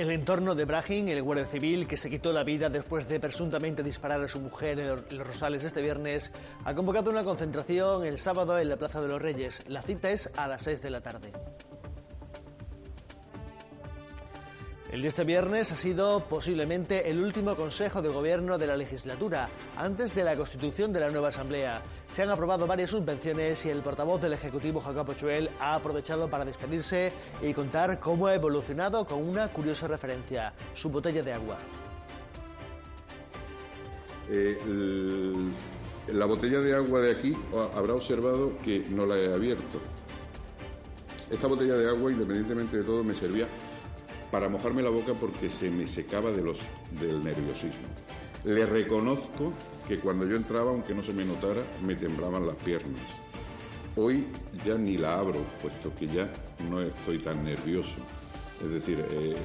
El entorno de Brahim, el guardia civil que se quitó la vida después de presuntamente disparar a su mujer en los Rosales este viernes, ha convocado una concentración el sábado en la Plaza de los Reyes. La cita es a las 6 de la tarde. El de este viernes ha sido posiblemente el último Consejo de Gobierno de la legislatura, antes de la constitución de la nueva Asamblea. Se han aprobado varias subvenciones y el portavoz del Ejecutivo, Jacobo Chuel, ha aprovechado para despedirse y contar cómo ha evolucionado con una curiosa referencia, su botella de agua. Eh, la botella de agua de aquí habrá observado que no la he abierto. Esta botella de agua, independientemente de todo, me servía para mojarme la boca porque se me secaba de los, del nerviosismo. Le reconozco que cuando yo entraba, aunque no se me notara, me temblaban las piernas. Hoy ya ni la abro, puesto que ya no estoy tan nervioso. Es decir, eh,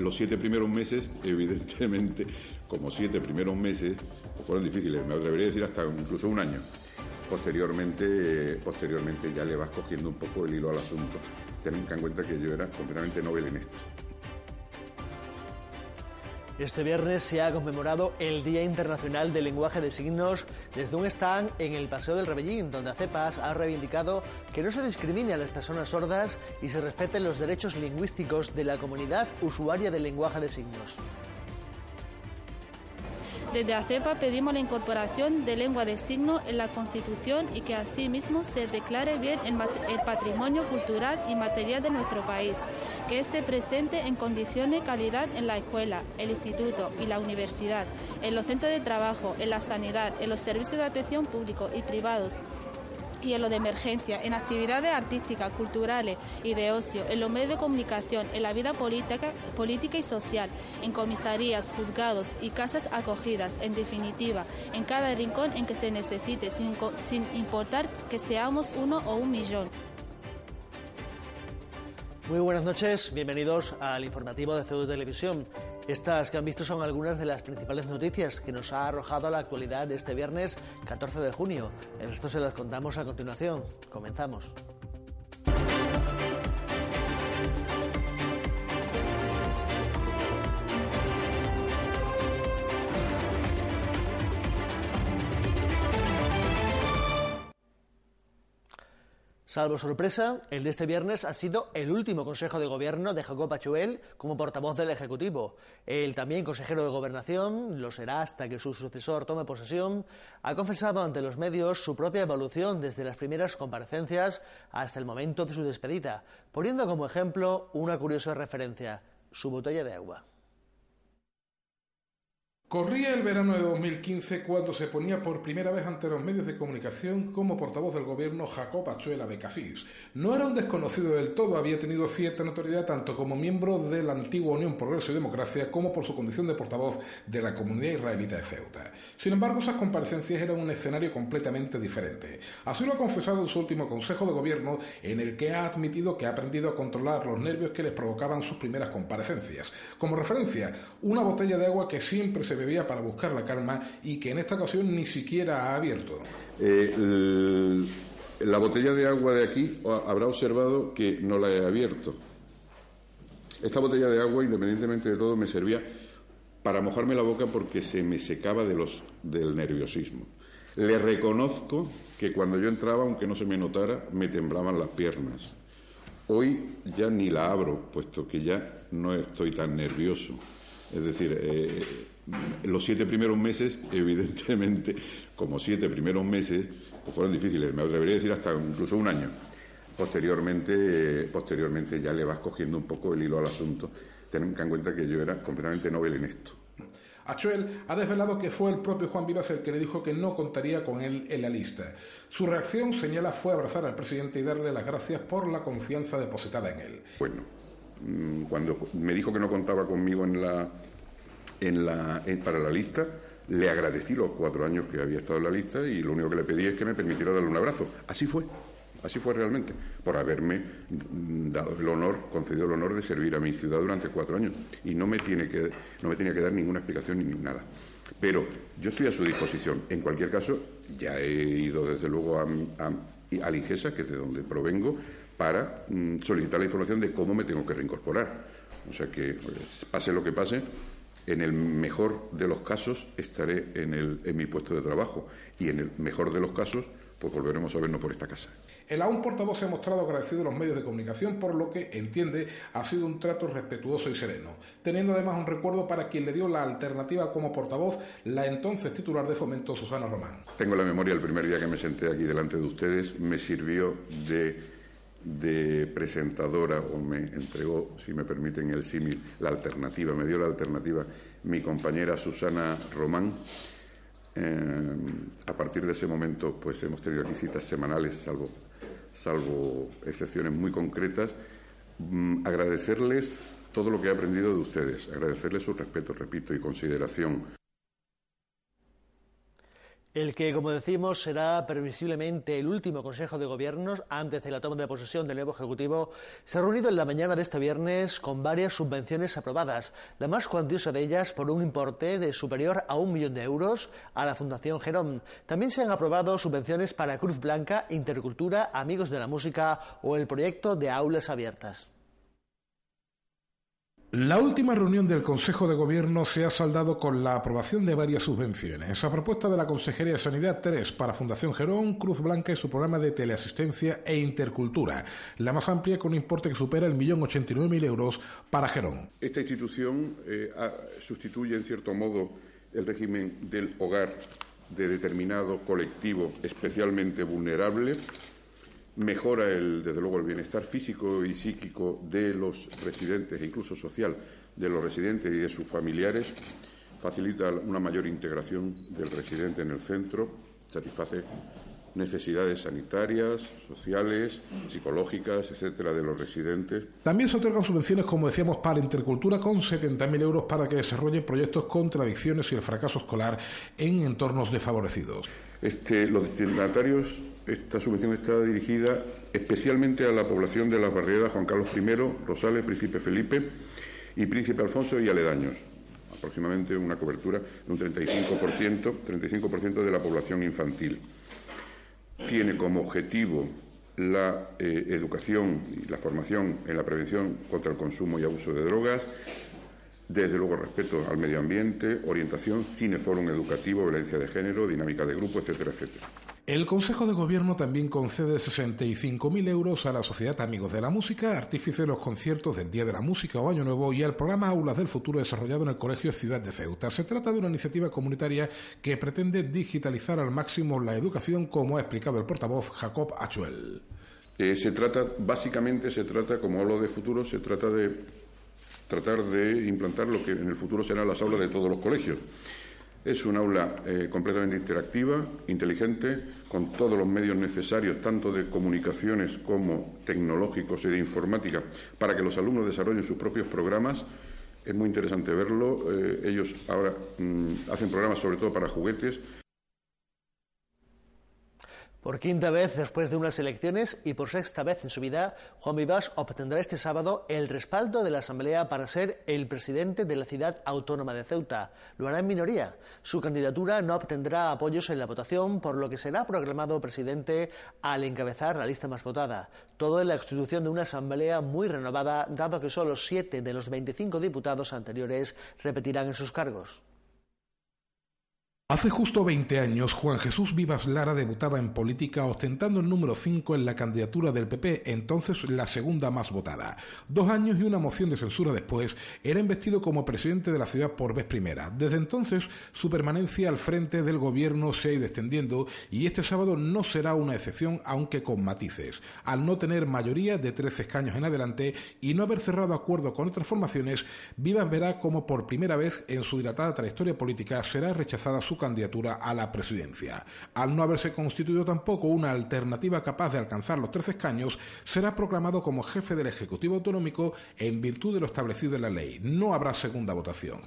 los siete primeros meses, evidentemente, como siete primeros meses, fueron difíciles, me atrevería a decir hasta incluso un año. Posteriormente, posteriormente ya le vas cogiendo un poco el hilo al asunto Ten en cuenta que yo era completamente Nobel en esto. Este viernes se ha conmemorado el Día Internacional del Lenguaje de Signos desde un stand en el Paseo del Rebellín, donde ACEPAS ha reivindicado que no se discrimine a las personas sordas y se respeten los derechos lingüísticos de la comunidad usuaria del lenguaje de signos. Desde ACEPA pedimos la incorporación de lengua de signo en la Constitución y que asimismo se declare bien el, patrimonio cultural y material de nuestro país, que esté presente en condiciones de calidad en la escuela, el instituto y la universidad, en los centros de trabajo, en la sanidad, en los servicios de atención públicos y privados y en lo de emergencia, en actividades artísticas, culturales y de ocio, en los medios de comunicación, en la vida política, y social, en comisarías, juzgados y casas acogidas, en definitiva, en cada rincón en que se necesite, sin, sin importar que seamos uno o un millón. Muy buenas noches, bienvenidos al informativo de CEU Televisión. Estas que han visto son algunas de las principales noticias que nos ha arrojado la actualidad de este viernes 14 de junio. El resto se las contamos a continuación. Comenzamos. Salvo sorpresa, el de este viernes ha sido el último Consejo de Gobierno de Jacob Pachuel como portavoz del Ejecutivo. El también consejero de Gobernación, lo será hasta que su sucesor tome posesión, ha confesado ante los medios su propia evolución desde las primeras comparecencias hasta el momento de su despedida, poniendo como ejemplo una curiosa referencia, su botella de agua. Corría el verano de 2015 cuando se ponía por primera vez ante los medios de comunicación como portavoz del gobierno Jacob Achuela de Casís. No era un desconocido del todo, había tenido cierta notoriedad tanto como miembro de la antigua Unión Progreso y Democracia como por su condición de portavoz de la comunidad israelita de Ceuta. Sin embargo, esas comparecencias eran un escenario completamente diferente. Así lo ha confesado en su último Consejo de Gobierno, en el que ha admitido que ha aprendido a controlar los nervios que les provocaban sus primeras comparecencias. Como referencia, una botella de agua que siempre se bebía para buscar la calma y que en esta ocasión ni siquiera ha abierto. Eh, la botella de agua de aquí habrá observado que no la he abierto. Esta botella de agua, independientemente de todo, me servía para mojarme la boca porque se me secaba de los, del nerviosismo. Le reconozco que cuando yo entraba, aunque no se me notara, me temblaban las piernas. Hoy ya ni la abro, puesto que ya no estoy tan nervioso. Es decir, eh, los siete primeros meses, evidentemente, como siete primeros meses, pues fueron difíciles, me atrevería a decir hasta incluso un año. Posteriormente, posteriormente ya le vas cogiendo un poco el hilo al asunto. Ten en cuenta que yo era completamente Nobel en esto. Achuel ha desvelado que fue el propio Juan Vivas el que le dijo que no contaría con él en la lista. Su reacción, señala, fue abrazar al presidente y darle las gracias por la confianza depositada en él. Bueno, mm, cuando me dijo que no contaba conmigo en la, en la, para la lista, le agradecí los cuatro años que había estado en la lista y lo único que le pedí es que me permitiera darle un abrazo. Así fue. Así fue realmente, por haberme dado el honor, concedido el honor de servir a mi ciudad durante cuatro años. Y no me, tiene que, no me tenía que dar ninguna explicación ni nada. Pero yo estoy a su disposición. En cualquier caso, ya he ido desde luego a, a, Ligesa, que es de donde provengo, para mm, solicitar la información de cómo me tengo que reincorporar. O sea que, pues, pase lo que pase, en el mejor de los casos estaré en, el, en mi puesto de trabajo y en el mejor de los casos pues volveremos a vernos por esta casa. El aún portavoz se ha mostrado agradecido a los medios de comunicación por lo que, entiende, ha sido un trato respetuoso y sereno, teniendo además un recuerdo para quien le dio la alternativa como portavoz, la entonces titular de Fomento, Susana Román. Tengo la memoria el primer día que me senté aquí delante de ustedes, me sirvió de, de presentadora o me entregó, si me permiten el símil, la alternativa, me dio la alternativa mi compañera Susana Román eh, a partir de ese momento, pues hemos tenido aquí citas semanales, salvo, salvo excepciones muy concretas. Mm, agradecerles todo lo que he aprendido de ustedes, agradecerles su respeto, repito, y consideración el que, como decimos, será previsiblemente el último Consejo de Gobiernos antes de la toma de posesión del nuevo Ejecutivo, se ha reunido en la mañana de este viernes con varias subvenciones aprobadas, la más cuantiosa de ellas por un importe de superior a un millón de euros a la Fundación Gerón. También se han aprobado subvenciones para Cruz Blanca, Intercultura, Amigos de la Música o el proyecto de aulas abiertas. La última reunión del Consejo de Gobierno se ha saldado con la aprobación de varias subvenciones. A propuesta de la Consejería de Sanidad 3 para Fundación Gerón, Cruz Blanca y su programa de teleasistencia e intercultura, la más amplia con un importe que supera el millón ochenta y nueve mil euros para Gerón. Esta institución eh, sustituye en cierto modo el régimen del hogar de determinado colectivo especialmente vulnerable mejora el, desde luego el bienestar físico y psíquico de los residentes e incluso social de los residentes y de sus familiares, facilita una mayor integración del residente en el centro, satisface necesidades sanitarias, sociales, psicológicas, etcétera, de los residentes. También se otorgan subvenciones, como decíamos, para intercultura con 70.000 euros para que desarrolle proyectos contra adicciones y el fracaso escolar en entornos desfavorecidos. Este, los destinatarios, esta subvención está dirigida especialmente a la población de las barriadas Juan Carlos I, Rosales, Príncipe Felipe y Príncipe Alfonso y aledaños, aproximadamente una cobertura de un 35%, 35 de la población infantil. Tiene como objetivo la eh, educación y la formación en la prevención contra el consumo y abuso de drogas, desde luego, respeto al medio ambiente, orientación, cineforum educativo, violencia de género, dinámica de grupo, etcétera, etcétera. El Consejo de Gobierno también concede 65.000 euros a la Sociedad Amigos de la Música, artífice de los conciertos del Día de la Música o Año Nuevo y al programa Aulas del Futuro desarrollado en el Colegio Ciudad de Ceuta. Se trata de una iniciativa comunitaria que pretende digitalizar al máximo la educación, como ha explicado el portavoz Jacob Achuel. Eh, se trata, básicamente se trata, como hablo de futuro, se trata de tratar de implantar lo que en el futuro serán las aulas de todos los colegios. Es un aula eh, completamente interactiva, inteligente, con todos los medios necesarios, tanto de comunicaciones como tecnológicos y de informática, para que los alumnos desarrollen sus propios programas. Es muy interesante verlo. Eh, ellos ahora mm, hacen programas sobre todo para juguetes por quinta vez después de unas elecciones y por sexta vez en su vida, Juan Vivas obtendrá este sábado el respaldo de la Asamblea para ser el presidente de la ciudad autónoma de Ceuta. Lo hará en minoría. Su candidatura no obtendrá apoyos en la votación, por lo que será proclamado presidente al encabezar la lista más votada. Todo en la constitución de una Asamblea muy renovada, dado que solo siete de los 25 diputados anteriores repetirán en sus cargos. Hace justo 20 años, Juan Jesús Vivas Lara debutaba en política ostentando el número 5 en la candidatura del PP, entonces la segunda más votada. Dos años y una moción de censura después, era investido como presidente de la ciudad por vez primera. Desde entonces, su permanencia al frente del gobierno se ha ido extendiendo y este sábado no será una excepción, aunque con matices. Al no tener mayoría de 13 escaños en adelante y no haber cerrado acuerdo con otras formaciones, Vivas verá como por primera vez en su dilatada trayectoria política será rechazada su candidatura a la presidencia. Al no haberse constituido tampoco una alternativa capaz de alcanzar los 13 escaños, será proclamado como jefe del Ejecutivo Autonómico en virtud de lo establecido en la ley. No habrá segunda votación.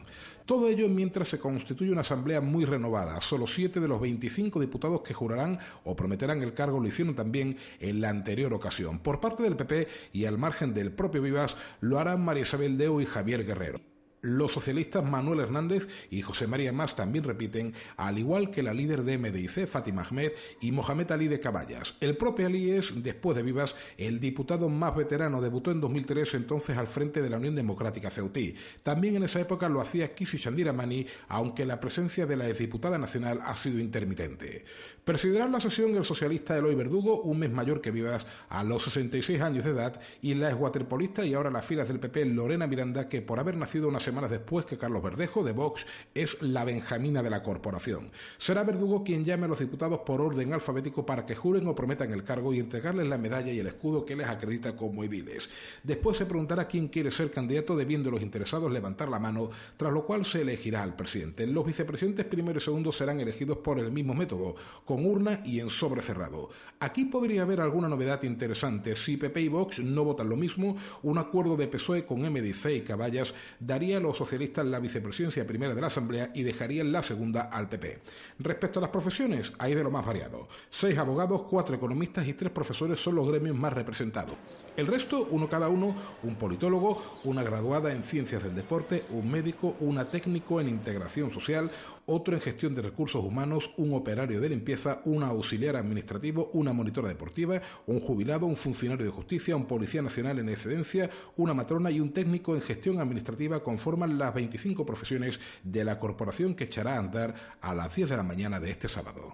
Todo ello mientras se constituye una asamblea muy renovada. Solo siete de los 25 diputados que jurarán o prometerán el cargo lo hicieron también en la anterior ocasión. Por parte del PP y al margen del propio Vivas lo harán María Isabel Deo y Javier Guerrero. Los socialistas Manuel Hernández y José María Más también repiten, al igual que la líder de MDIC, Fátima Ahmed, y Mohamed Ali de Caballas. El propio Ali es, después de Vivas, el diputado más veterano. Debutó en 2003, entonces al frente de la Unión Democrática Ceutí. También en esa época lo hacía Kisi Shandiramani, aunque la presencia de la exdiputada nacional ha sido intermitente. Presidirá la sesión el socialista Eloy Verdugo, un mes mayor que Vivas, a los 66 años de edad, y la exwaterpolista y ahora las filas del PP Lorena Miranda, que por haber nacido una semanas después que Carlos Verdejo, de Vox, es la benjamina de la corporación. Será Verdugo quien llame a los diputados por orden alfabético para que juren o prometan el cargo y entregarles la medalla y el escudo que les acredita como ediles. Después se preguntará quién quiere ser candidato, debiendo los interesados levantar la mano, tras lo cual se elegirá al presidente. Los vicepresidentes primero y segundo serán elegidos por el mismo método, con urna y en sobre cerrado. Aquí podría haber alguna novedad interesante. Si PP y Vox no votan lo mismo, un acuerdo de PSOE con MDC y Caballas daría los socialistas la vicepresidencia primera de la Asamblea y dejarían la segunda al PP. Respecto a las profesiones, hay de lo más variado. Seis abogados, cuatro economistas y tres profesores son los gremios más representados. El resto, uno cada uno, un politólogo, una graduada en ciencias del deporte, un médico, una técnico en integración social, otro en gestión de recursos humanos, un operario de limpieza, un auxiliar administrativo, una monitora deportiva, un jubilado, un funcionario de justicia, un policía nacional en excedencia, una matrona y un técnico en gestión administrativa conforman las 25 profesiones de la corporación que echará a andar a las 10 de la mañana de este sábado.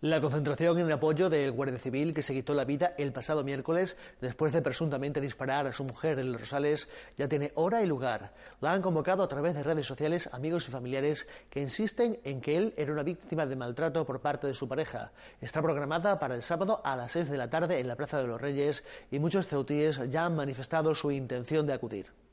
La concentración en apoyo del Guardia Civil que se quitó la vida el pasado miércoles después de presuntamente disparar a su mujer en los Rosales ya tiene hora y lugar. La han convocado a través de redes sociales amigos y familiares que insisten en que él era una víctima de maltrato por parte de su pareja. Está programada para el sábado a las 6 de la tarde en la Plaza de los Reyes y muchos ceutíes ya han manifestado su intención de acudir.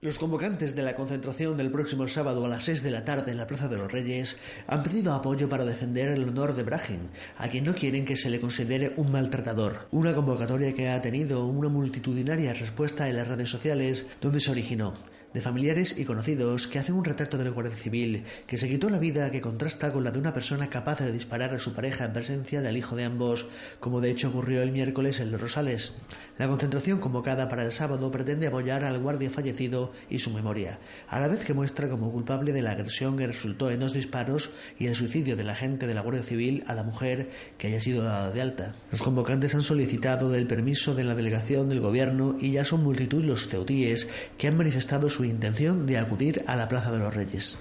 Los convocantes de la concentración del próximo sábado a las 6 de la tarde en la Plaza de los Reyes han pedido apoyo para defender el honor de Brahim, a quien no quieren que se le considere un maltratador. Una convocatoria que ha tenido una multitudinaria respuesta en las redes sociales donde se originó de familiares y conocidos que hacen un retrato del guardia civil que se quitó la vida que contrasta con la de una persona capaz de disparar a su pareja en presencia del hijo de ambos, como de hecho ocurrió el miércoles en Los Rosales. La concentración convocada para el sábado pretende apoyar al guardia fallecido y su memoria, a la vez que muestra como culpable de la agresión que resultó en dos disparos y el suicidio del agente de la Guardia Civil a la mujer que haya sido dada de alta. Los convocantes han solicitado el permiso de la delegación del gobierno y ya son multitud los ceutíes que han manifestado su su intención de acudir a la Plaza de los Reyes.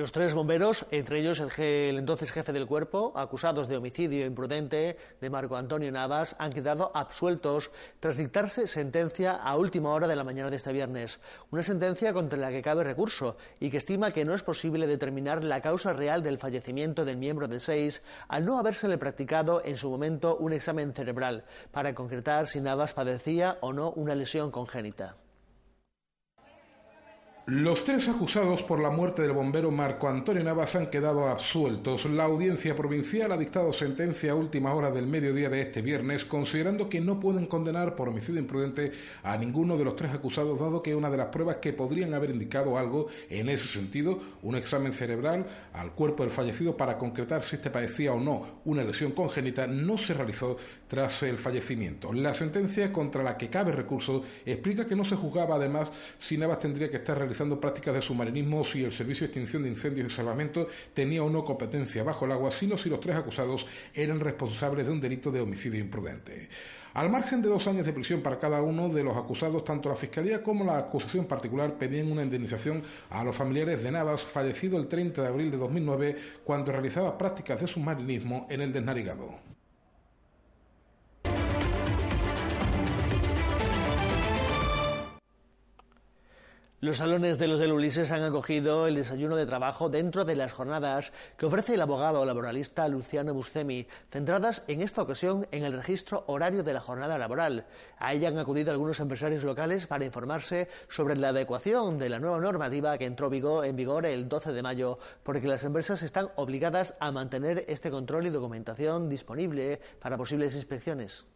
Los tres bomberos, entre ellos el, entonces jefe del cuerpo, acusados de homicidio imprudente de Marco Antonio Navas, han quedado absueltos tras dictarse sentencia a última hora de la mañana de este viernes. Una sentencia contra la que cabe recurso y que estima que no es posible determinar la causa real del fallecimiento del miembro del 6 al no habérsele practicado en su momento un examen cerebral para concretar si Navas padecía o no una lesión congénita. Los tres acusados por la muerte del bombero Marco Antonio Navas han quedado absueltos. La audiencia provincial ha dictado sentencia a última hora del mediodía de este viernes, considerando que no pueden condenar por homicidio imprudente a ninguno de los tres acusados, dado que una de las pruebas que podrían haber indicado algo en ese sentido, un examen cerebral al cuerpo del fallecido para concretar si este padecía o no una lesión congénita, no se realizó tras el fallecimiento. La sentencia contra la que cabe recurso explica que no se juzgaba además si Navas tendría que estar realizando prácticas de submarinismo si el Servicio de Extinción de Incendios y Salvamento tenía o no competencia bajo el agua, sino si los tres acusados eran responsables de un delito de homicidio imprudente. Al margen de dos años de prisión para cada uno de los acusados, tanto la Fiscalía como la acusación particular pedían una indemnización a los familiares de Navas, fallecido el 30 de abril de 2009 cuando realizaba prácticas de submarinismo en el desnarigado. Los salones de los del Ulises han acogido el desayuno de trabajo dentro de las jornadas que ofrece el abogado laboralista Luciano Buscemi, centradas en esta ocasión en el registro horario de la jornada laboral. A ella han acudido algunos empresarios locales para informarse sobre la adecuación de la nueva normativa que entró en vigor el 12 de mayo, porque las empresas están obligadas a mantener este control y documentación disponible para posibles inspecciones.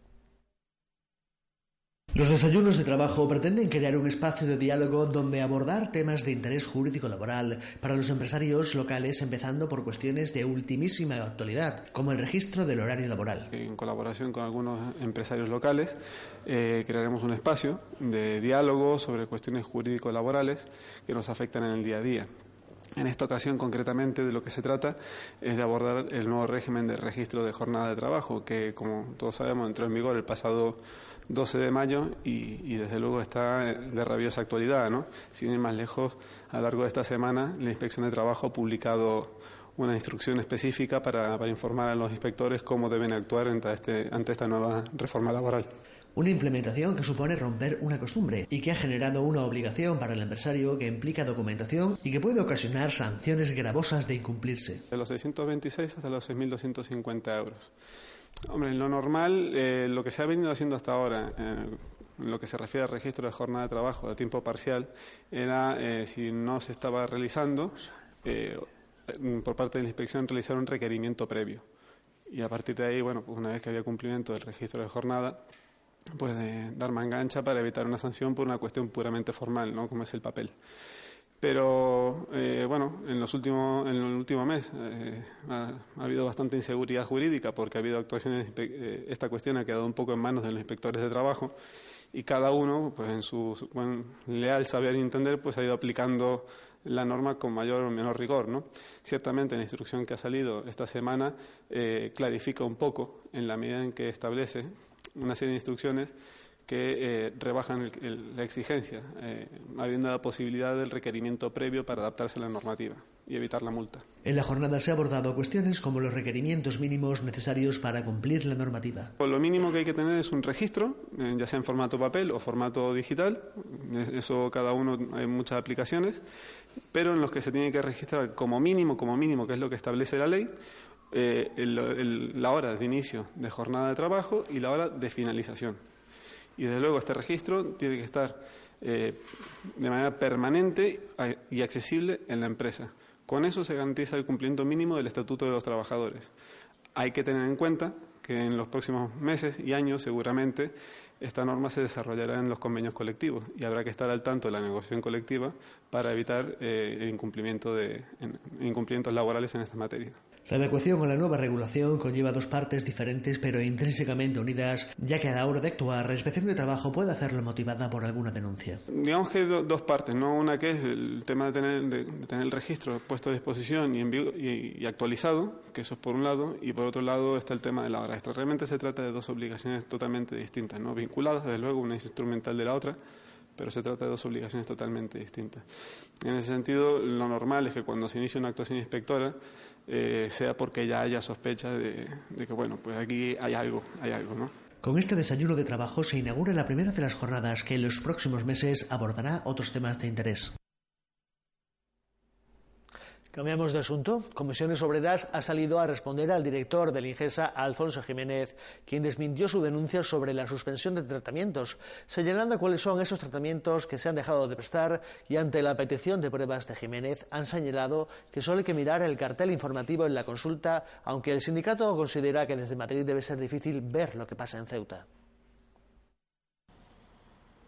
Los desayunos de trabajo pretenden crear un espacio de diálogo donde abordar temas de interés jurídico laboral para los empresarios locales, empezando por cuestiones de ultimísima actualidad, como el registro del horario laboral. En colaboración con algunos empresarios locales, eh, crearemos un espacio de diálogo sobre cuestiones jurídico-laborales que nos afectan en el día a día. En esta ocasión, concretamente, de lo que se trata es de abordar el nuevo régimen de registro de jornada de trabajo, que, como todos sabemos, entró en vigor el pasado 12 de mayo y, desde luego está de rabiosa actualidad. ¿no? Sin ir más lejos, a lo largo de esta semana la Inspección de Trabajo ha publicado una instrucción específica para, informar a los inspectores cómo deben actuar ante, este, ante esta nueva reforma laboral. Una implementación que supone romper una costumbre y que ha generado una obligación para el empresario que implica documentación y que puede ocasionar sanciones gravosas de incumplirse. De los 626 hasta los 6.250 euros. Hombre, lo normal, eh, lo que se ha venido haciendo hasta ahora, eh, en lo que se refiere al registro de jornada de trabajo de tiempo parcial, era eh, si no se estaba realizando, por parte de la inspección realizar un requerimiento previo. Y a partir de ahí, bueno, pues una vez que había cumplimiento del registro de jornada, pues dar mangancha para evitar una sanción por una cuestión puramente formal, ¿no? Como es el papel. Pero eh, bueno, en, los últimos, en el último mes eh, ha, habido bastante inseguridad jurídica porque ha habido actuaciones, eh, esta cuestión ha quedado un poco en manos de los inspectores de trabajo y cada uno, pues en su leal saber y entender, pues ha ido aplicando la norma con mayor o menor rigor. ¿no? Ciertamente la instrucción que ha salido esta semana clarifica un poco en la medida en que establece una serie de instrucciones que eh, rebajan la exigencia, eh, habiendo la posibilidad del requerimiento previo para adaptarse a la normativa y evitar la multa. En la jornada se ha abordado cuestiones como los requerimientos mínimos necesarios para cumplir la normativa. Pues lo mínimo que hay que tener es un registro, eh, ya sea en formato papel o formato digital. Eso cada uno hay muchas aplicaciones, pero en los que se tiene que registrar como mínimo, como mínimo, que es lo que establece la ley, la hora de inicio de jornada de trabajo y la hora de finalización. Y desde luego este registro tiene que estar eh, de manera permanente y accesible en la empresa. Con eso se garantiza el cumplimiento mínimo del Estatuto de los Trabajadores. Hay que tener en cuenta que en los próximos meses y años seguramente esta norma se desarrollará en los convenios colectivos y habrá que estar al tanto de la negociación colectiva para evitar eh, incumplimiento de incumplimientos laborales en esta materia. La adecuación a la nueva regulación conlleva dos partes diferentes pero intrínsecamente unidas, ya que a la hora de actuar, la inspección de trabajo puede hacerlo motivada por alguna denuncia. Digamos que dos partes, ¿no? Una que es el tema de tener, el registro puesto a disposición y, y, y, actualizado, que eso es por un lado, y por otro lado está el tema de la hora extra. Realmente se trata de dos obligaciones totalmente distintas, ¿no? Vinculadas, desde luego, una es instrumental de la otra pero se trata de dos obligaciones totalmente distintas. En ese sentido, lo normal es que cuando se inicia una actuación inspectora eh, sea porque ya haya sospecha de, de, que, bueno, pues aquí hay algo, hay algo, ¿no? Con este desayuno de trabajo se inaugura la primera de las jornadas que en los próximos meses abordará otros temas de interés. Cambiamos de asunto. Comisiones Obreras ha salido a responder al director del Ingesa, Alfonso Jiménez, quien desmintió su denuncia sobre la suspensión de tratamientos, señalando cuáles son esos tratamientos que se han dejado de prestar y ante la petición de pruebas de Jiménez han señalado que solo hay que mirar el cartel informativo en la consulta, aunque el sindicato considera que desde Madrid debe ser difícil ver lo que pasa en Ceuta.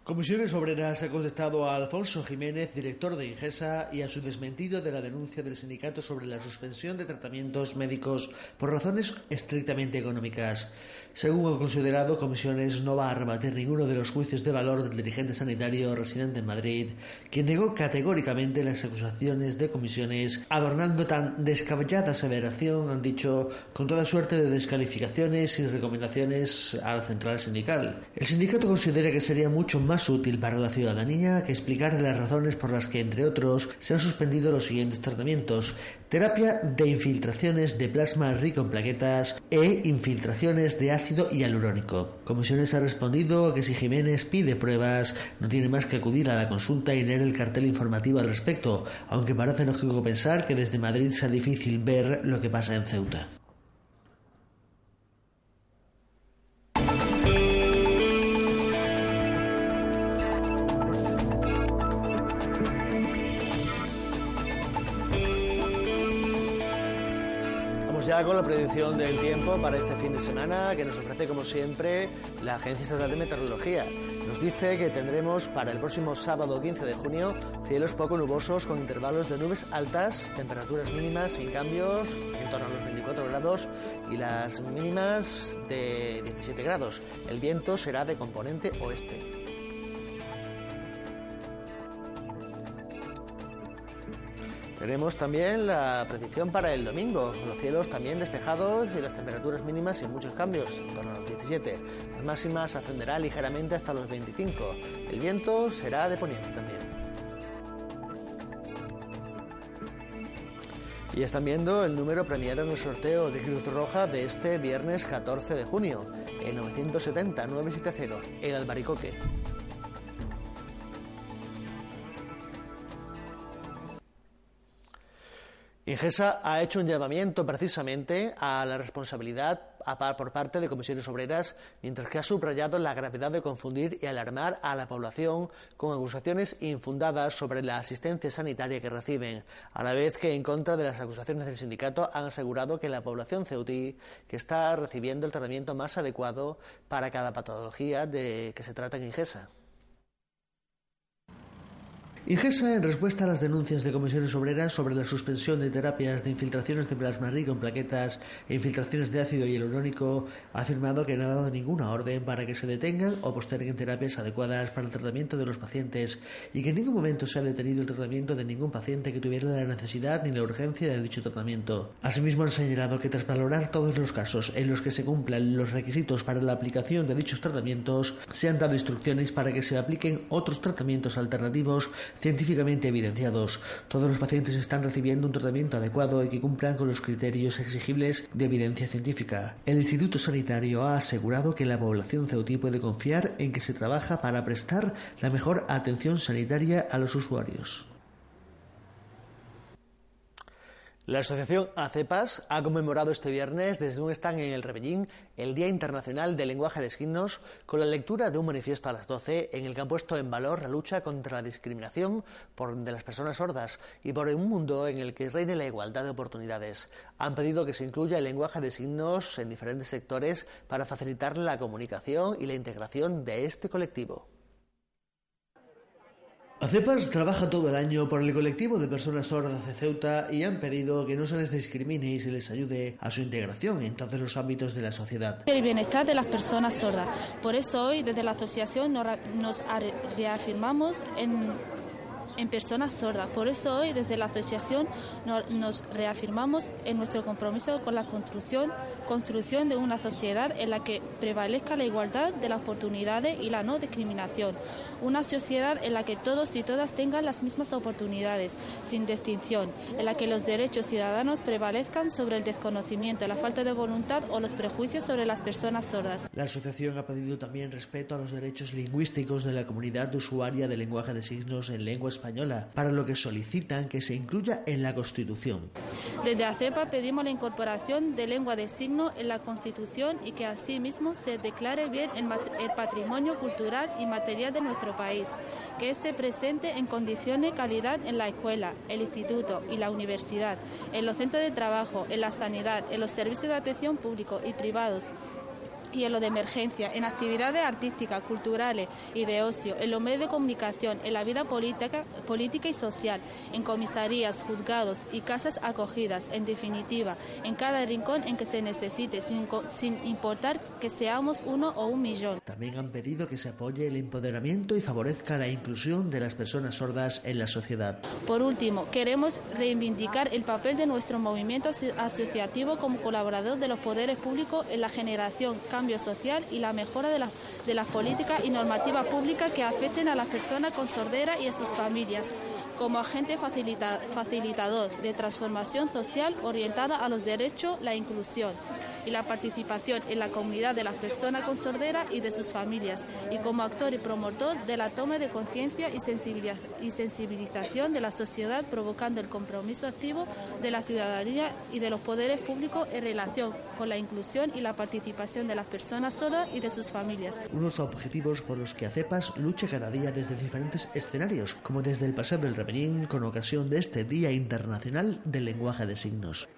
Comisiones Obreras ha contestado a Alfonso Jiménez, director de Ingesa, y a su desmentido de la denuncia del sindicato sobre la suspensión de tratamientos médicos por razones estrictamente económicas. Según ha considerado, Comisiones no va a rebatir ninguno de los juicios de valor del dirigente sanitario residente en Madrid, quien negó categóricamente las acusaciones de Comisiones, adornando tan descabellada aseveración, han dicho, con toda suerte de descalificaciones y recomendaciones a la central sindical. El sindicato considera que sería mucho más más útil para la ciudadanía que explicar las razones por las que, entre otros, se han suspendido los siguientes tratamientos. Terapia de infiltraciones de plasma rico en plaquetas e infiltraciones de ácido hialurónico. Comisiones ha respondido que si Jiménez pide pruebas, no tiene más que acudir a la consulta y leer el cartel informativo al respecto, aunque parece lógico pensar que desde Madrid sea difícil ver lo que pasa en Ceuta. Ya con la predicción del tiempo para este fin de semana que nos ofrece como siempre la Agencia Estatal de Meteorología. Nos dice que tendremos para el próximo sábado 15 de junio cielos poco nubosos con intervalos de nubes altas, temperaturas mínimas sin cambios en torno a los 24 grados y las mínimas de 17 grados. El viento será de componente oeste. Tenemos también la predicción para el domingo. Los cielos también despejados y las temperaturas mínimas sin muchos cambios, en torno a los 17. Las máximas ascenderá ligeramente hasta los 25. El viento será de poniente también. Y están viendo el número premiado en el sorteo de Cruz Roja de este viernes 14 de junio, el 970-970, el Albaricoque. Ingesa ha hecho un llamamiento precisamente a la responsabilidad por parte de comisiones obreras, mientras que ha subrayado la gravedad de confundir y alarmar a la población con acusaciones infundadas sobre la asistencia sanitaria que reciben, a la vez que en contra de las acusaciones del sindicato han asegurado que la población ceutí que está recibiendo el tratamiento más adecuado para cada patología de que se trata en Ingesa. Ingesa, en respuesta a las denuncias de comisiones obreras sobre la suspensión de terapias de infiltraciones de plasma rico en plaquetas e infiltraciones de ácido hialurónico, ha afirmado que no ha dado ninguna orden para que se detengan o posterguen terapias adecuadas para el tratamiento de los pacientes y que en ningún momento se ha detenido el tratamiento de ningún paciente que tuviera la necesidad ni la urgencia de dicho tratamiento. Asimismo, han señalado que tras valorar todos los casos en los que se cumplan los requisitos para la aplicación de dichos tratamientos, se han dado instrucciones para que se apliquen otros tratamientos alternativos científicamente evidenciados. Todos los pacientes están recibiendo un tratamiento adecuado y que cumplan con los criterios exigibles de evidencia científica. El Instituto Sanitario ha asegurado que la población ceutí puede confiar en que se trabaja para prestar la mejor atención sanitaria a los usuarios. La asociación ACEPAS ha conmemorado este viernes desde un stand en el Rebellín el Día Internacional del Lenguaje de Signos con la lectura de un manifiesto a las 12 en el que han puesto en valor la lucha contra la discriminación por, de las personas sordas y por un mundo en el que reine la igualdad de oportunidades. Han pedido que se incluya el lenguaje de signos en diferentes sectores para facilitar la comunicación y la integración de este colectivo. ACEPAS trabaja todo el año por el colectivo de personas sordas de Ceuta y han pedido que no se les discrimine y se les ayude a su integración en todos los ámbitos de la sociedad. El bienestar de las personas sordas. Por eso hoy desde la asociación nos reafirmamos en en personas sordas. Por eso hoy desde la asociación nos reafirmamos en nuestro compromiso con la construcción, construcción de una sociedad en la que prevalezca la igualdad de las oportunidades y la no discriminación. Una sociedad en la que todos y todas tengan las mismas oportunidades, sin distinción, en la que los derechos ciudadanos prevalezcan sobre el desconocimiento, la falta de voluntad o los prejuicios sobre las personas sordas. La asociación ha pedido también respeto a los derechos lingüísticos de la comunidad usuaria de lenguaje de signos en lengua española para lo que solicitan que se incluya en la Constitución. Desde ACEPA pedimos la incorporación de lengua de en la Constitución y que asimismo se declare bien el, patrimonio cultural y material de nuestro país, que esté presente en condiciones de calidad en la escuela, el instituto y la universidad, en los centros de trabajo, en la sanidad, en los servicios de atención públicos y privados y en lo de emergencia, en actividades artísticas, culturales y de ocio, en los medios de comunicación, en la vida política, política y social, en comisarías, juzgados y casas acogidas, en definitiva, en cada rincón en que se necesite, sin, sin importar que seamos uno o un millón. También han pedido que se apoye el empoderamiento y favorezca la inclusión de las personas sordas en la sociedad. Por último, queremos reivindicar el papel de nuestro movimiento asociativo como colaborador de los poderes públicos en la generación, cambio social y la mejora de, de las políticas y normativas públicas que afecten a las personas con sordera y a sus familias como agente facilitador de transformación social orientada a los derechos, la inclusión y la participación en la comunidad de las personas con sordera y de sus familias, y como actor y promotor de la toma de conciencia y sensibilización de la sociedad, provocando el compromiso activo de la ciudadanía y de los poderes públicos en relación con la inclusión y la participación de las personas sordas y de sus familias. Unos objetivos por los que ACEPAS lucha cada día desde diferentes escenarios, como desde el pasado del Rebenín con ocasión de este Día Internacional del Lenguaje de Signos.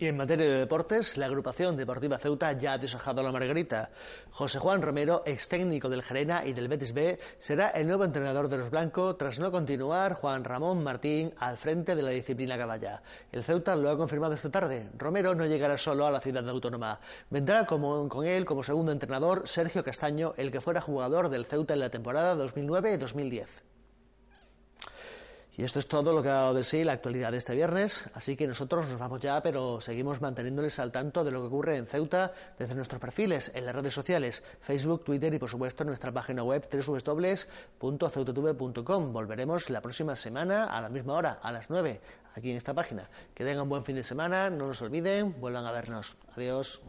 Y en materia de deportes, la agrupación deportiva Ceuta ya ha desojado la Margarita. José Juan Romero, ex técnico del Gerena y del Betis B, será el nuevo entrenador de los blancos tras no continuar Juan Ramón Martín al frente de la disciplina caballa. El Ceuta lo ha confirmado esta tarde. Romero no llegará solo a la ciudad autónoma. Vendrá con él como segundo entrenador Sergio Castaño, el que fuera jugador del Ceuta en la temporada 2009-2010. Y esto es todo lo que ha dado de sí la actualidad de este viernes, así que nosotros nos vamos ya, pero seguimos manteniéndoles al tanto de lo que ocurre en Ceuta desde nuestros perfiles en las redes sociales, Facebook, Twitter y por supuesto en nuestra página web www.ceutatube.com. Volveremos la próxima semana a la misma hora, a las 9, aquí en esta página. Que tengan un buen fin de semana, no nos olviden, vuelvan a vernos. Adiós.